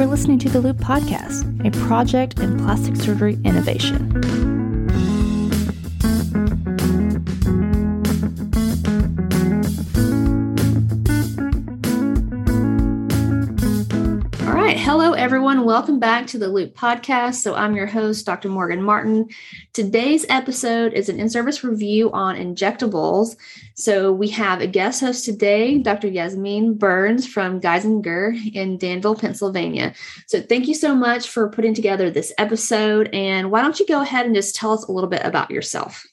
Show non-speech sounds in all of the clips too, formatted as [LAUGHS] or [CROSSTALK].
You are listening to the Loupe Podcast, a project in plastic surgery innovation. Everyone. Welcome back to the Loupe podcast. So, I'm your host, Dr. Morgan Martin. Today's episode is an in service review on injectables. So, we have a guest host today, Dr. Yasmeen Byrnes from Geisinger in Danville, Pennsylvania. So, thank you so much for putting together this episode. And why don't you go ahead and just tell us a little bit about yourself?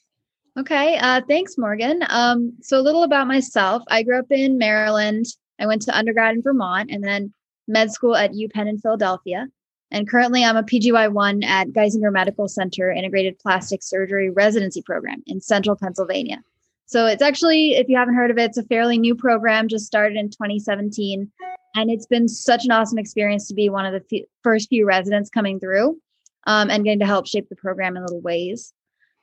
Okay. Uh, thanks, Morgan. Um, so, a little about myself. I grew up in Maryland. I went to undergrad in Vermont and then med school at UPenn in Philadelphia. And currently, I'm a PGY1 at Geisinger Medical Center Integrated Plastic Surgery Residency Program in central Pennsylvania. So it's actually, if you haven't heard of it, it's a fairly new program, just started in 2017. And it's been such an awesome experience to be one of the first few residents coming through um, and getting to help shape the program in little ways.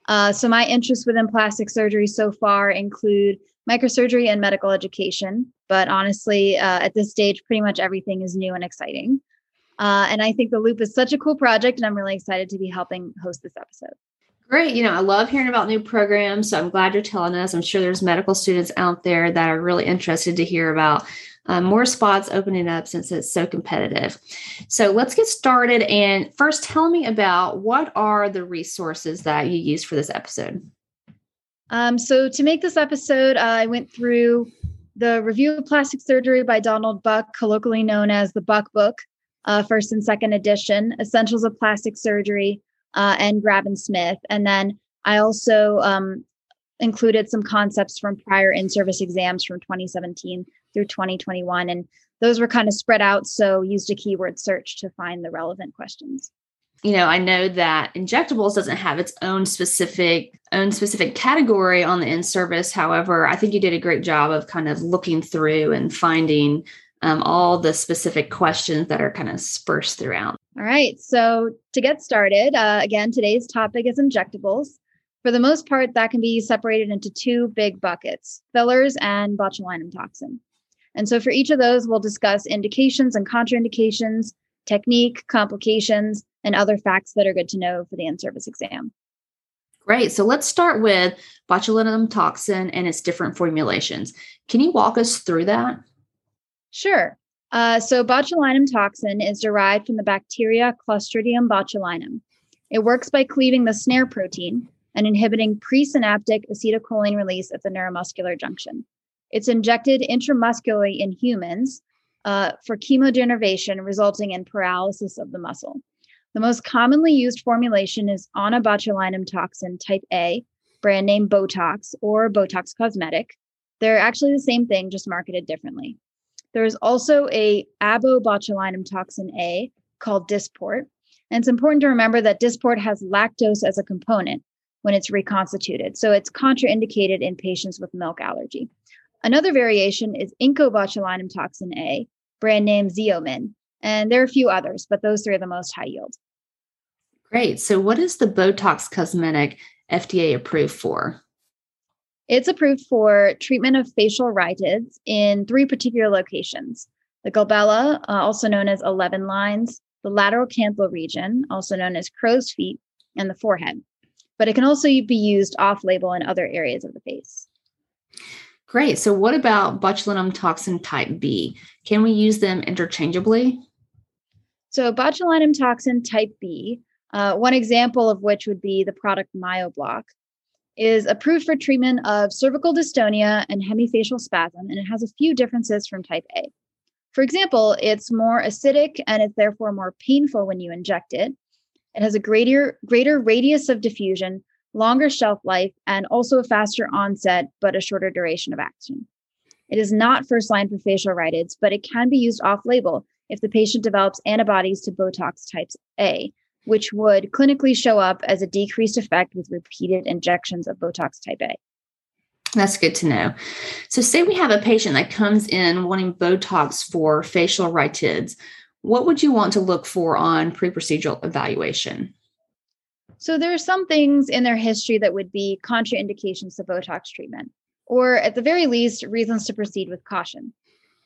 Uh, so, my interests within plastic surgery so far include microsurgery and medical education. But honestly, uh, at this stage, pretty much everything is new and exciting. Uh, and I think the Loupe is such a cool project, and I'm really excited to be helping host this episode. Great. You know, I love hearing about new programs. So I'm glad you're telling us. I'm sure there's medical students out there that are really interested to hear about um, more spots opening up since it's so competitive. So let's get started. And first, tell me about what are the resources that you use for this episode? Um, so to make this episode, uh, I went through the Review of Plastic Surgery by Donald Buck, colloquially known as the Buck Book, uh, first and second edition, Essentials of Plastic Surgery, uh, and Grabb and Smith. And then I also um, included some concepts from prior in service exams from 2017 through 2021. And those were kind of spread out. So used a keyword search to find the relevant questions you know i know that injectables doesn't have its own specific own specific category on the in service however i think you did a great job of kind of looking through and finding um, all the specific questions that are kind of dispersed throughout all right so to get started uh, again today's topic is injectables for the most part that can be separated into two big buckets fillers and botulinum toxin and so for each of those we'll discuss indications and contraindications technique complications and other facts that are good to know for the in service exam. Great. So let's start with botulinum toxin and its different formulations. Can you walk us through that? Sure. Uh, so, botulinum toxin is derived from the bacteria Clostridium botulinum. It works by cleaving the SNARE protein and inhibiting presynaptic acetylcholine release at the neuromuscular junction. It's injected intramuscularly in humans uh, for chemodenervation, resulting in paralysis of the muscle. The most commonly used formulation is onabotulinum toxin type A, brand name Botox or Botox Cosmetic. They're actually the same thing, just marketed differently. There's also a abobotulinum toxin A called Dysport. And it's important to remember that Dysport has lactose as a component when it's reconstituted. So it's contraindicated in patients with milk allergy. Another variation is incobotulinum toxin A, brand name Xeomin. And there are a few others, but those three are the most high yield. Great. So, what is the Botox cosmetic FDA approved for? It's approved for treatment of facial rhytids in three particular locations the glabella, uh, also known as 11 lines, the lateral canthal region, also known as crow's feet, and the forehead. But it can also be used off label in other areas of the face. Great. So, what about botulinum toxin type B? Can we use them interchangeably? So, botulinum toxin type B uh, one example of which would be the product Myobloc, is approved for treatment of cervical dystonia and hemifacial spasm, and it has a few differences from type A. For example, it's more acidic and it's therefore more painful when you inject it. It has a greater, greater radius of diffusion, longer shelf life, and also a faster onset, but a shorter duration of action. It is not first line for facial rhytids, but it can be used off label if the patient develops antibodies to Botox types A, which would clinically show up as a decreased effect with repeated injections of Botox type A. That's good to know. So, say we have a patient that comes in wanting Botox for facial rhytids. What would you want to look for on pre procedural evaluation? So, there are some things in their history that would be contraindications to Botox treatment, or at the very least, reasons to proceed with caution.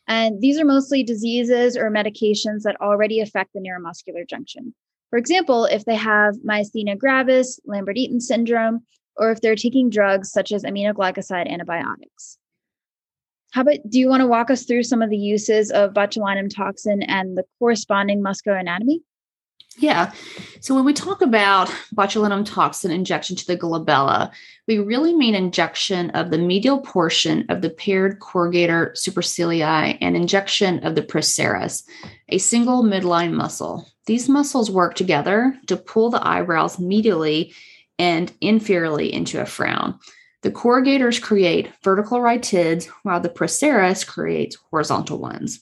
And these are mostly diseases or medications that already affect the neuromuscular junction. For example, if they have myasthenia gravis, Lambert Eaton syndrome, or if they're taking drugs such as aminoglycoside antibiotics. How about do you want to walk us through some of the uses of botulinum toxin and the corresponding muscular anatomy? Yeah. So when we talk about botulinum toxin injection to the glabella, we really mean injection of the medial portion of the paired corrugator supercilii and injection of the procerus, a single midline muscle. These muscles work together to pull the eyebrows medially and inferiorly into a frown. The corrugators create vertical rhytids while the procerus creates horizontal ones.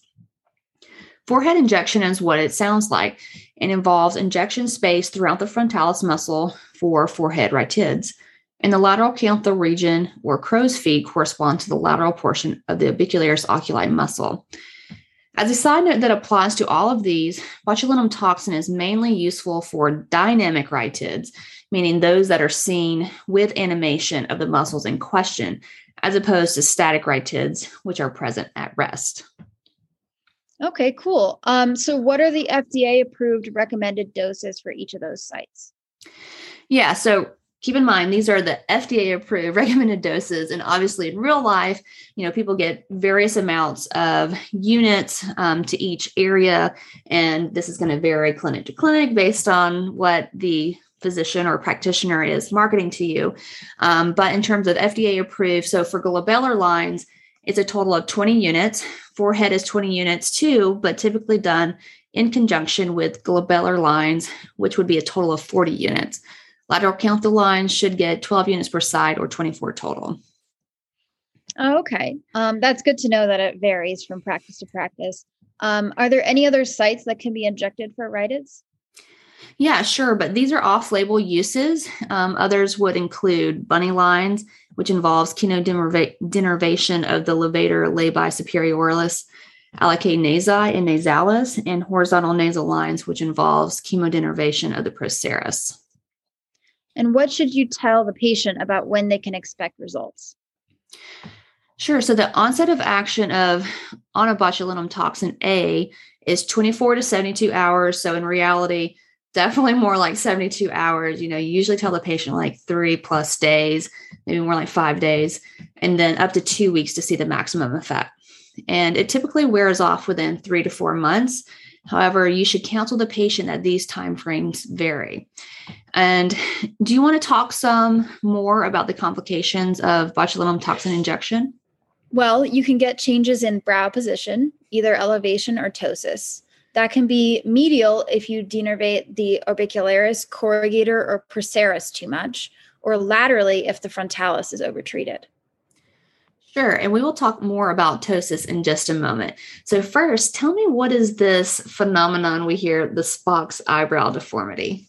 Forehead injection is what it sounds like and involves injection space throughout the frontalis muscle for forehead rhytids. And the lateral canthal region or crow's feet correspond to the lateral portion of the orbicularis oculi muscle. As a side note that applies to all of these, botulinum toxin is mainly useful for dynamic rhytids, meaning those that are seen with animation of the muscles in question, as opposed to static rhytids, which are present at rest. Okay, cool. Um, so, what are the FDA approved recommended doses for each of those sites? Yeah, so keep in mind these are the FDA approved [LAUGHS] recommended doses, and obviously in real life, you know, people get various amounts of units um, to each area, and this is going to vary clinic to clinic based on what the physician or practitioner is marketing to you. Um, but in terms of FDA approved, so for glabellar lines, it's a total of 20 units. Forehead is 20 units too, but typically done in conjunction with glabellar lines, which would be a total of 40 units. Lateral canthal lines should get 12 units per side or 24 total. Okay. Um, that's good to know that it varies from practice to practice. Um, are there any other sites that can be injected for rhytids? Yeah, sure. But these are off label uses. Um, others would include bunny lines, which involves chemodenervation of the levator labii superioris, alaeque nasi and nasalis, and horizontal nasal lines, which involves chemodenervation of the procerus. And what should you tell the patient about when they can expect results? Sure. So the onset of action of onabotulinum toxin A is 24 to 72 hours. So in reality, definitely more like 72 hours. You know, you usually tell the patient like three plus days, maybe more like five days, and then up to two weeks to see the maximum effect. And it typically wears off within three to four months. However, you should counsel the patient that these timeframes vary. And do you want to talk some more about the complications of botulinum toxin injection? Well, you can get changes in brow position, either elevation or ptosis. That can be medial if you denervate the orbicularis, corrugator, or procerus too much, or laterally if the frontalis is overtreated. Sure, and we will talk more about ptosis in just a moment. So first, tell me what is this phenomenon we hear the Spock's eyebrow deformity?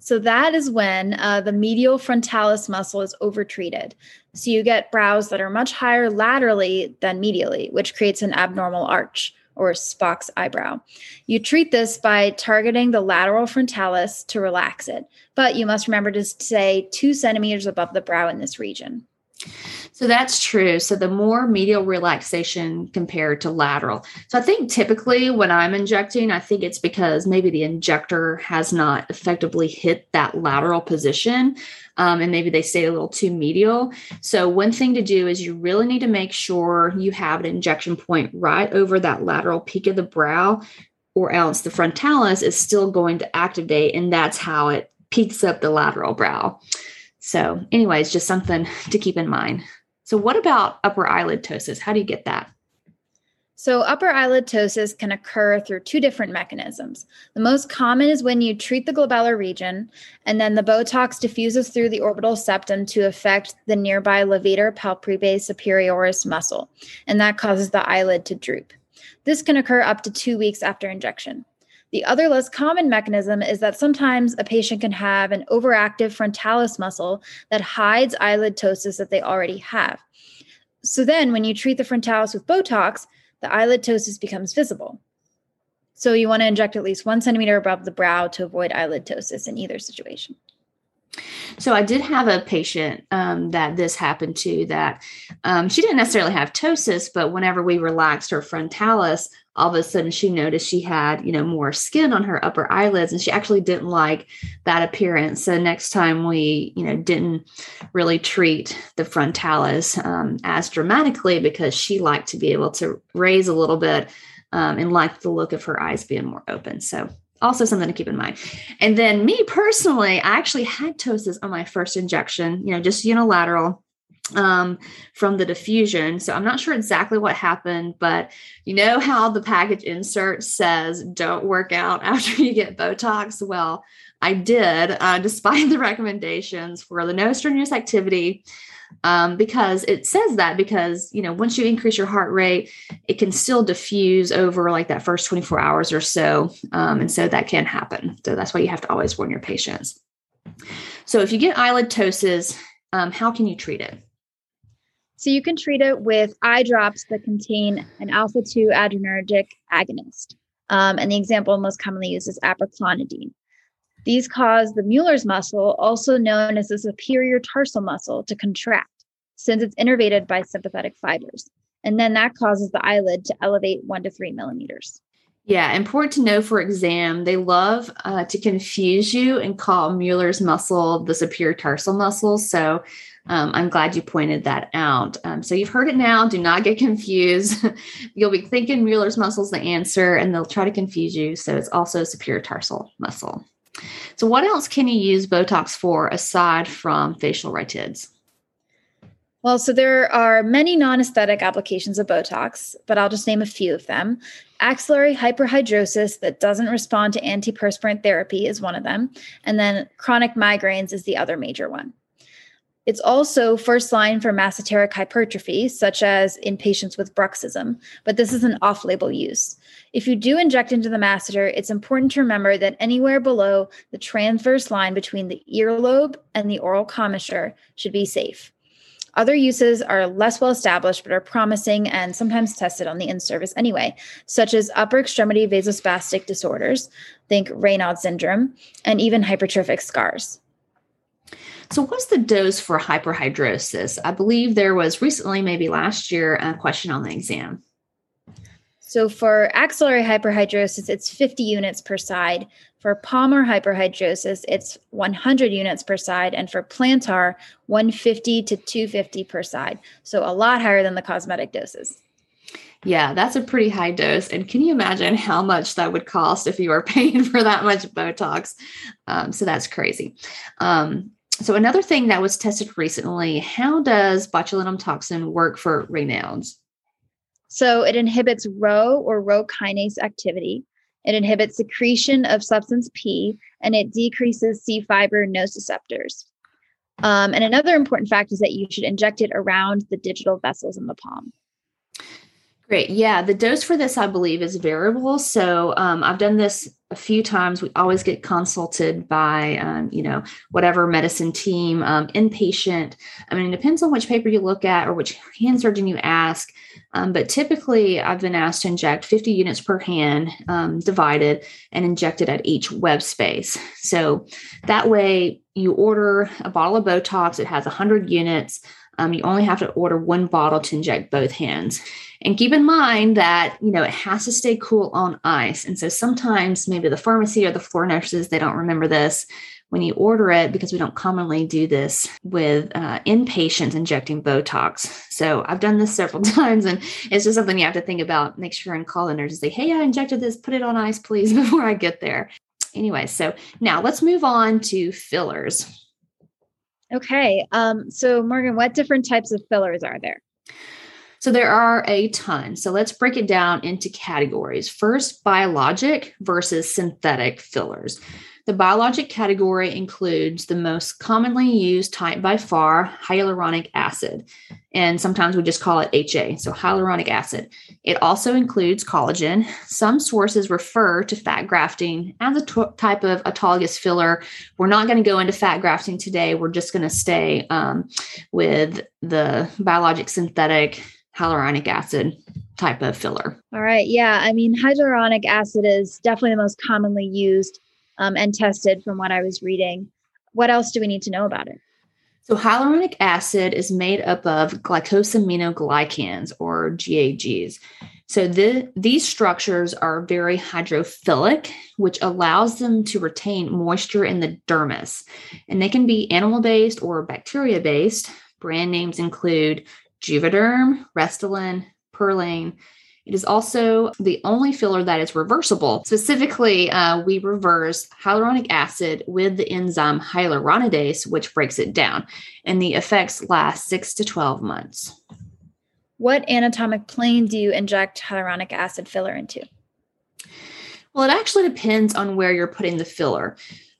So that is when uh, the medial frontalis muscle is overtreated. So you get brows that are much higher laterally than medially, which creates an abnormal arch or Spock's eyebrow. You treat this by targeting the lateral frontalis to relax it, but you must remember to stay two centimeters above the brow in this region. So that's true. So the more medial relaxation compared to lateral. So I think typically when I'm injecting, I think it's because maybe the injector has not effectively hit that lateral position. Um, and maybe they stay a little too medial. So, one thing to do is you really need to make sure you have an injection point right over that lateral peak of the brow, or else the frontalis is still going to activate, and that's how it peaks up the lateral brow. So, anyways, just something [LAUGHS] to keep in mind. So, what about upper eyelid ptosis? How do you get that? So, upper eyelid ptosis can occur through two different mechanisms. The most common is when you treat the glabellar region, and then the Botox diffuses through the orbital septum to affect the nearby levator palpebrae superioris muscle, and that causes the eyelid to droop. This can occur up to two weeks after injection. The other less common mechanism is that sometimes a patient can have an overactive frontalis muscle that hides eyelid ptosis that they already have. So then, when you treat the frontalis with Botox, the eyelid ptosis becomes visible. So you want to inject at least one centimeter above the brow to avoid eyelid ptosis in either situation. So I did have a patient um, that this happened to that um, she didn't necessarily have ptosis, but whenever we relaxed her frontalis, all of a sudden she noticed she had, you know, more skin on her upper eyelids and she actually didn't like that appearance. So next time we, you know, didn't really treat the frontalis um, as dramatically because she liked to be able to raise a little bit um, and liked the look of her eyes being more open. So also something to keep in mind. And then me personally, I actually had ptosis on my first injection, you know, just unilateral um, from the diffusion. So I'm not sure exactly what happened, but you know how the package insert says don't work out [LAUGHS] after you get Botox? Well, I did, uh, [LAUGHS] despite the recommendations for the no strenuous activity, um, because it says that because you know once you increase your heart rate, it can still diffuse over like that first 24 hours or so, um, and so that can happen. So that's why you have to always warn your patients. So if you get eyelid ptosis, um, how can you treat it? So you can treat it with eye drops that contain an alpha 2 adrenergic agonist. Um, and the example most commonly used is apraclonidine. These cause the Mueller's muscle, also known as the superior tarsal muscle, to contract since it's innervated by sympathetic fibers. And then that causes the eyelid to elevate one to three millimeters. Yeah, important to know for exam, they love uh, to confuse you and call Mueller's muscle the superior tarsal muscle. So um, I'm glad you pointed that out. Um, so you've heard it now. Do not get confused. [LAUGHS] You'll be thinking Mueller's muscle is the answer, and they'll try to confuse you. So it's also superior tarsal muscle. So what else can you use Botox for aside from facial rhytids? Well, so there are many non aesthetic applications of Botox, but I'll just name a few of them. Axillary hyperhidrosis that doesn't respond to antiperspirant therapy is one of them. And then chronic migraines is the other major one. It's also first line for masseteric hypertrophy, such as in patients with bruxism, but this is an off label use. If you do inject into the masseter, it's important to remember that anywhere below the transverse line between the earlobe and the oral commissure should be safe. Other uses are less well established but are promising and sometimes tested on the in service anyway, such as upper extremity vasospastic disorders, think Raynaud syndrome, and even hypertrophic scars. So, what's the dose for hyperhidrosis? I believe there was recently, maybe last year, a question on the exam. So, for axillary hyperhidrosis, it's 50 units per side. For palmar hyperhidrosis, it's 100 units per side. And for plantar, 150 to 250 per side. So, a lot higher than the cosmetic doses. Yeah, that's a pretty high dose. And can you imagine how much that would cost if you were [LAUGHS] paying for that much Botox? Um, so that's crazy. Um, so another thing that was tested recently, how does botulinum toxin work for Raynaud's? So it inhibits Rho or Rho kinase activity. It inhibits secretion of substance P and it decreases C fiber nociceptors. Um, and another important fact is that you should inject it around the digital vessels in the palm. Great. Yeah, the dose for this, I believe, is variable. So um, I've done this a few times. We always get consulted by, um, you know, whatever medicine team, um, inpatient. I mean, it depends on which paper you look at or which hand surgeon you ask. Um, but typically, I've been asked to inject 50 units per hand um, divided and injected at each web space. So that way, you order a bottle of Botox, it has 100 units. Um, you only have to order one bottle to inject both hands. And keep in mind that, you know, it has to stay cool on ice. And so sometimes maybe the pharmacy or the floor nurses, they don't remember this when you order it because we don't commonly do this with uh, inpatients injecting Botox. So I've done this several [LAUGHS] times and it's just something you have to think about. Make sure and call the nurse and say, hey, I injected this, put it on ice, please, [LAUGHS] before I get there. Anyway, so now let's move on to fillers. Okay. Um, so, Morgan, what different types of fillers are there? So there are a ton. So let's break it down into categories. First, biologic versus synthetic fillers. The biologic category includes the most commonly used type by far, hyaluronic acid. And sometimes we just call it HA, so hyaluronic acid. It also includes collagen. Some sources refer to fat grafting as a t- type of autologous filler. We're not going to go into fat grafting today. We're just going to stay um, with the biologic synthetic hyaluronic acid type of filler. All right. Yeah. I mean, hyaluronic acid is definitely the most commonly used um, and tested from what I was reading. What else do we need to know about it? So, hyaluronic acid is made up of glycosaminoglycans or GAGs. So, the, these structures are very hydrophilic, which allows them to retain moisture in the dermis. And they can be animal based or bacteria based. Brand names include Juvederm, Restylane, Perlane, it is also the only filler that is reversible. Specifically, uh, we reverse hyaluronic acid with the enzyme hyaluronidase, which breaks it down, and the effects last six to 12 months. What anatomic plane do you inject hyaluronic acid filler into? Well, it actually depends on where you're putting the filler.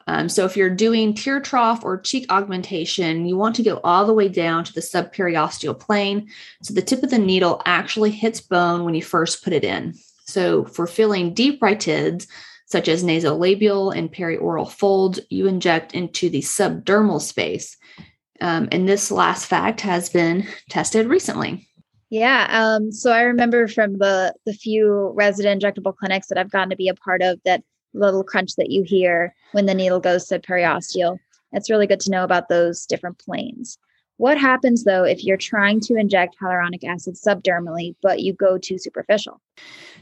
Um, so if you're doing tear trough or cheek augmentation, you want to go all the way down to the subperiosteal plane. So the tip of the needle actually hits bone when you first put it in. So for filling deep rhytids, such as nasolabial and perioral folds, you inject into the subdermal space. Um, and this last fact has been tested recently. Yeah. Um, so I remember from the the few resident injectable clinics that I've gotten to be a part of that little crunch that you hear when the needle goes to periosteal. It's really good to know about those different planes. What happens though if you're trying to inject hyaluronic acid subdermally, but you go too superficial?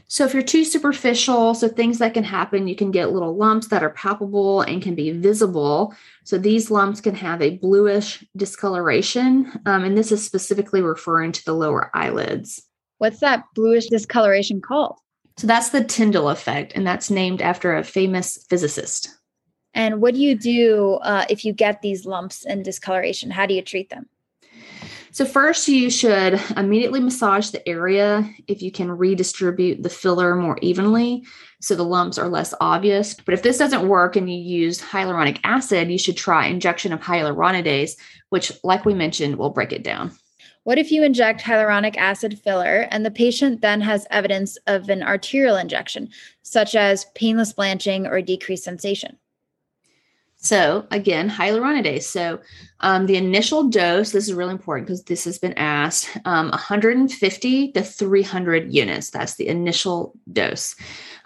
So, if you're too superficial, so things that can happen, you can get little lumps that are palpable and can be visible. So, these lumps can have a bluish discoloration, um, and this is specifically referring to the lower eyelids. What's that bluish discoloration called? So that's the Tyndall effect, and that's named after a famous physicist. And what do you do uh, if you get these lumps and discoloration? How do you treat them? So, first, you should immediately massage the area if you can redistribute the filler more evenly so the lumps are less obvious. But if this doesn't work and you use hyaluronic acid, you should try injection of hyaluronidase, which, like we mentioned, will break it down. What if you inject hyaluronic acid filler and the patient then has evidence of an arterial injection, such as painless blanching or decreased sensation? So, again, hyaluronidase. So, um, the initial dose, this is really important because this has been asked um, 150 to 300 units. That's the initial dose.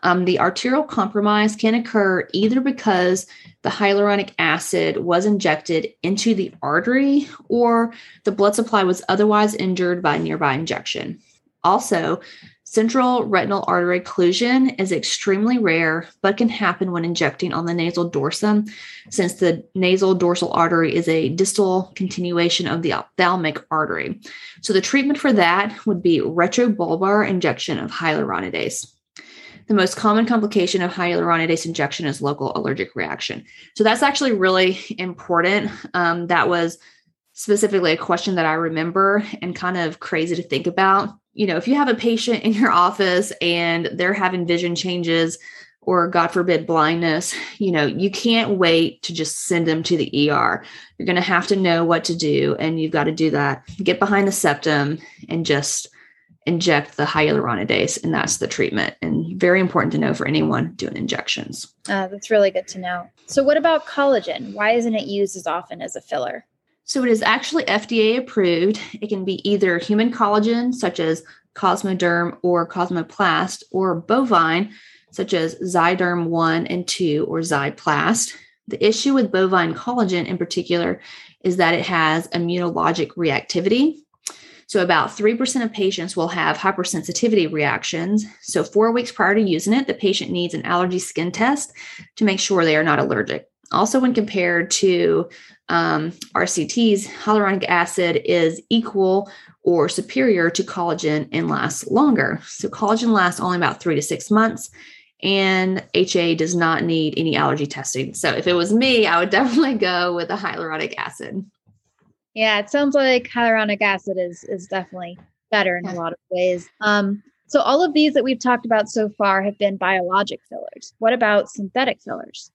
Um, the arterial compromise can occur either because the hyaluronic acid was injected into the artery or the blood supply was otherwise injured by nearby injection. Also, central retinal artery occlusion is extremely rare, but can happen when injecting on the nasal dorsum, since the nasal dorsal artery is a distal continuation of the ophthalmic artery. So, the treatment for that would be retrobulbar injection of hyaluronidase. The most common complication of hyaluronidase injection is local allergic reaction. So that's actually really important. Um, that was specifically a question that I remember and kind of crazy to think about. You know, if you have a patient in your office and they're having vision changes or God forbid blindness, you know, you can't wait to just send them to the ER. You're going to have to know what to do and you've got to do that. Get behind the septum and just inject the hyaluronidase, and that's the treatment. And very important to know for anyone doing injections. Uh, that's really good to know. So, what about collagen? Why isn't it used as often as a filler? So, it is actually FDA approved. It can be either human collagen, such as Cosmoderm or Cosmoplast, or bovine, such as Zyderm 1 and 2 or Zyplast. The issue with bovine collagen in particular is that it has immunologic reactivity, so, about 3% of patients will have hypersensitivity reactions. So, four weeks prior to using it, the patient needs an allergy skin test to make sure they are not allergic. Also, when compared to um, RCTs, hyaluronic acid is equal or superior to collagen and lasts longer. So, collagen lasts only about three to six months and HA does not need any allergy testing. So if it was me, I would [LAUGHS] definitely go with the hyaluronic acid. Yeah, it sounds like hyaluronic acid is is definitely better in a lot of ways. Um, so all of these that we've talked about so far have been biologic fillers. What about synthetic fillers?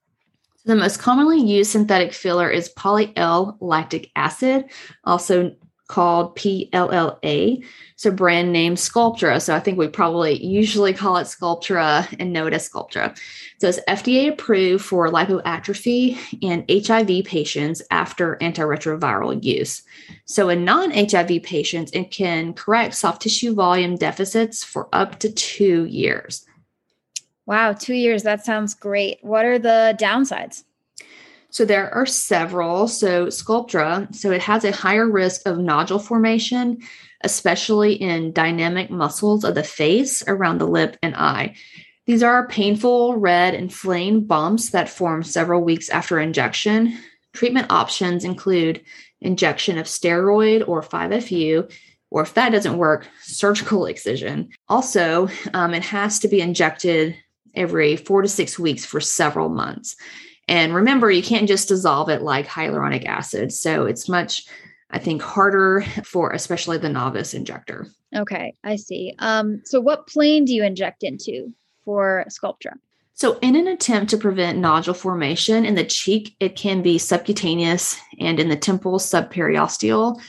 The most commonly used synthetic filler is poly L lactic acid, also called PLLA. So brand name Sculptra. So I think we probably usually call it Sculptra and know it as Sculptra. So it's FDA approved for lipoatrophy in HIV patients after antiretroviral use. So in non-HIV patients, it can correct soft tissue volume deficits for up to two years. Wow, two years. That sounds great. What are the downsides? So there are several. So Sculptra, so it has a higher risk of nodule formation, especially in dynamic muscles of the face around the lip and eye. These are painful, red, inflamed bumps that form several weeks after injection. Treatment options include injection of steroid or 5FU, or if that doesn't work, surgical excision. Also, um, it has to be injected every four to six weeks for several months. And remember, you can't just dissolve it like hyaluronic acid. So it's much, I think, harder for especially the novice injector. Okay, I see. Um, so, what plane do you inject into for Sculptra? So, in an attempt to prevent nodule formation in the cheek, it can be subcutaneous and in the temple subperiosteal.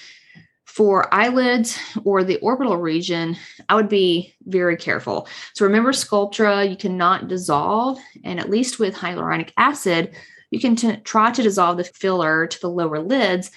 For eyelids or the orbital region, I would be very careful. So, remember, Sculptra, you cannot dissolve, and at least with hyaluronic acid, you can t- try to dissolve the filler to the lower lids,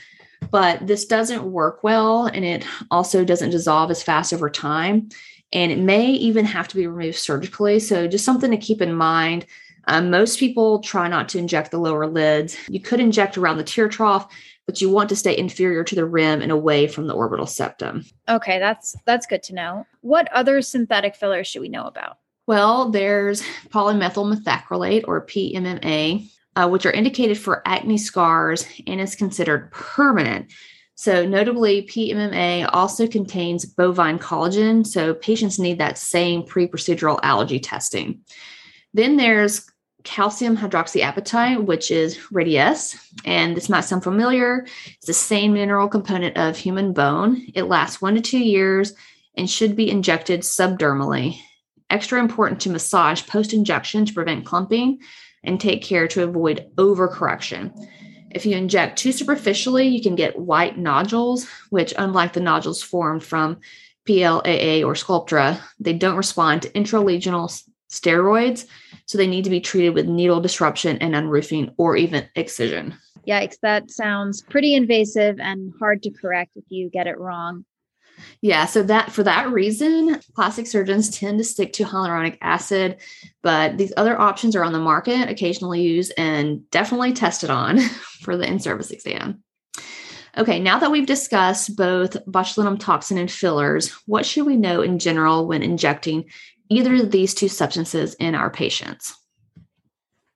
but this doesn't work well, and it also doesn't dissolve as fast over time and it may even have to be removed surgically. So, just something to keep in mind. Um, most people try not to inject the lower lids. You could inject around the tear trough, but you want to stay inferior to the rim and away from the orbital septum. Okay, that's that's good to know. What other synthetic fillers should we know about? Well, there's polymethyl methacrylate or PMMA, uh, which are indicated for acne scars and is considered permanent. So, notably, PMMA also contains bovine collagen. So, patients need that same pre procedural allergy testing. Then there's calcium hydroxyapatite, which is Radiesse. And this might sound familiar. It's the same mineral component of human bone. It lasts one to two years and should be injected subdermally. Extra important to massage post injection to prevent clumping and take care to avoid overcorrection. If you inject too superficially, you can get white nodules, which, unlike the nodules formed from PLAA or Sculptra, they don't respond to intralesional steroids. So they need to be treated with needle disruption and unroofing or even excision. Yikes, that sounds pretty invasive and hard to correct if you get it wrong. Yeah, so that for that reason, plastic surgeons tend to stick to hyaluronic acid, but these other options are on the market, occasionally used and definitely tested on [LAUGHS] for the in-service exam. Okay, now that we've discussed both botulinum toxin and fillers, what should we know in general when injecting either of these two substances in our patients?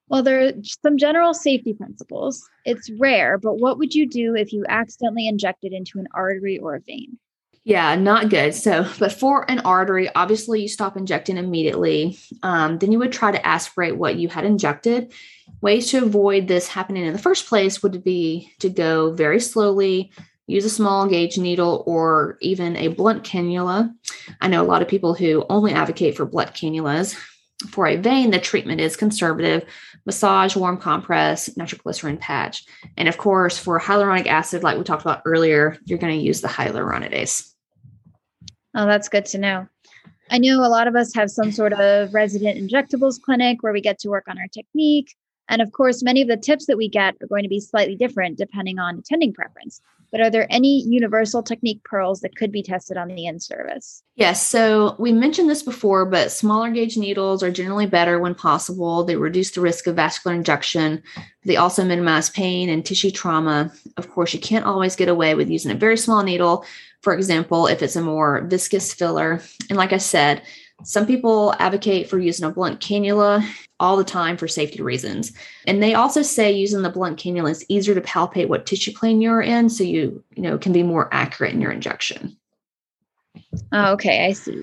Well, there are some general safety principles. It's rare, but what would you do if you accidentally injected into an artery or a vein? Yeah, not good. So, but for an artery, obviously you stop injecting immediately. Um, then you would try to aspirate what you had injected. Ways to avoid this happening in the first place would be to go very slowly, use a small gauge needle or even a blunt cannula. I know a lot of people who only advocate for blunt cannulas. For a vein, the treatment is conservative massage, warm compress, nitroglycerin patch. And of course, for hyaluronic acid, like we talked about earlier, you're going to use the hyaluronidase. Oh, that's good to know. I know a lot of us have some sort of resident injectables clinic where we get to work on our technique. And of course, many of the tips that we get are going to be slightly different depending on attending preference. But are there any universal technique pearls that could be tested on the in service? Yes. So we mentioned this before, but smaller gauge needles are generally better when possible. They reduce the risk of vascular injection. They also minimize pain and tissue trauma. Of course, you can't always get away with using a very small needle, for example, if it's a more viscous filler. And like I said, some people advocate for using a blunt cannula all the time for safety reasons. And they also say using the blunt cannula is easier to palpate what tissue plane you're in so you, you know, can be more accurate in your injection. Oh, okay, I see.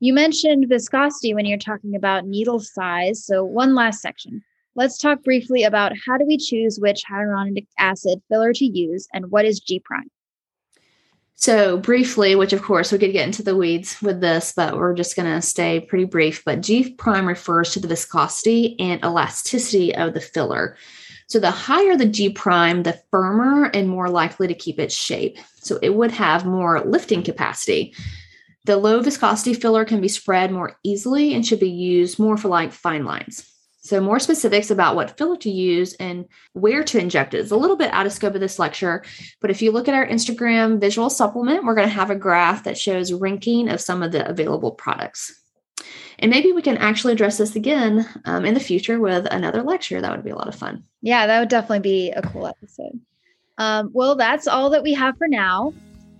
You mentioned viscosity when you're talking about needle size. So, one last section. Let's talk briefly about how do we choose which hyaluronic acid filler to use and what is G prime? So, briefly, which of course we could get into the weeds with this, but we're just going to stay pretty brief. But G prime refers to the viscosity and elasticity of the filler. So, the higher the G prime, the firmer and more likely to keep its shape. So, it would have more lifting capacity. The low viscosity filler can be spread more easily and should be used more for like fine lines. So, more specifics about what filler to use and where to inject it is a little bit out of scope of this lecture. But if you look at our Instagram visual supplement, we're going to have a graph that shows ranking of some of the available products. and maybe we can actually address this again um, in the future with another lecture. That would be a lot of fun. Yeah, that would definitely be a cool episode. Um, well, that's all that we have for now.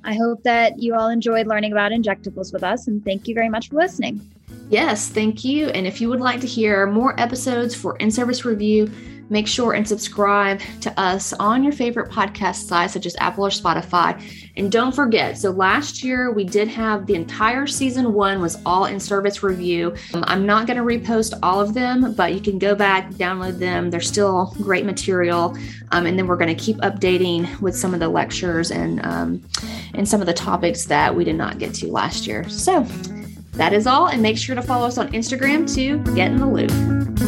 I hope that you all enjoyed learning about injectables with us, and thank you very much for listening. Yes, thank you. And if you would like to hear more episodes for in service review, make sure and subscribe to us on your favorite podcast site, such as Apple or Spotify. And don't forget, so last year we did have the entire season one was all in service review. Um, I'm not going to repost all of them, but you can go back, download them. They're still great material. Um, and then we're going to keep updating with some of the lectures and um, and some of the topics that we did not get to last year. So that is all, and make sure to follow us on Instagram to get in the loop.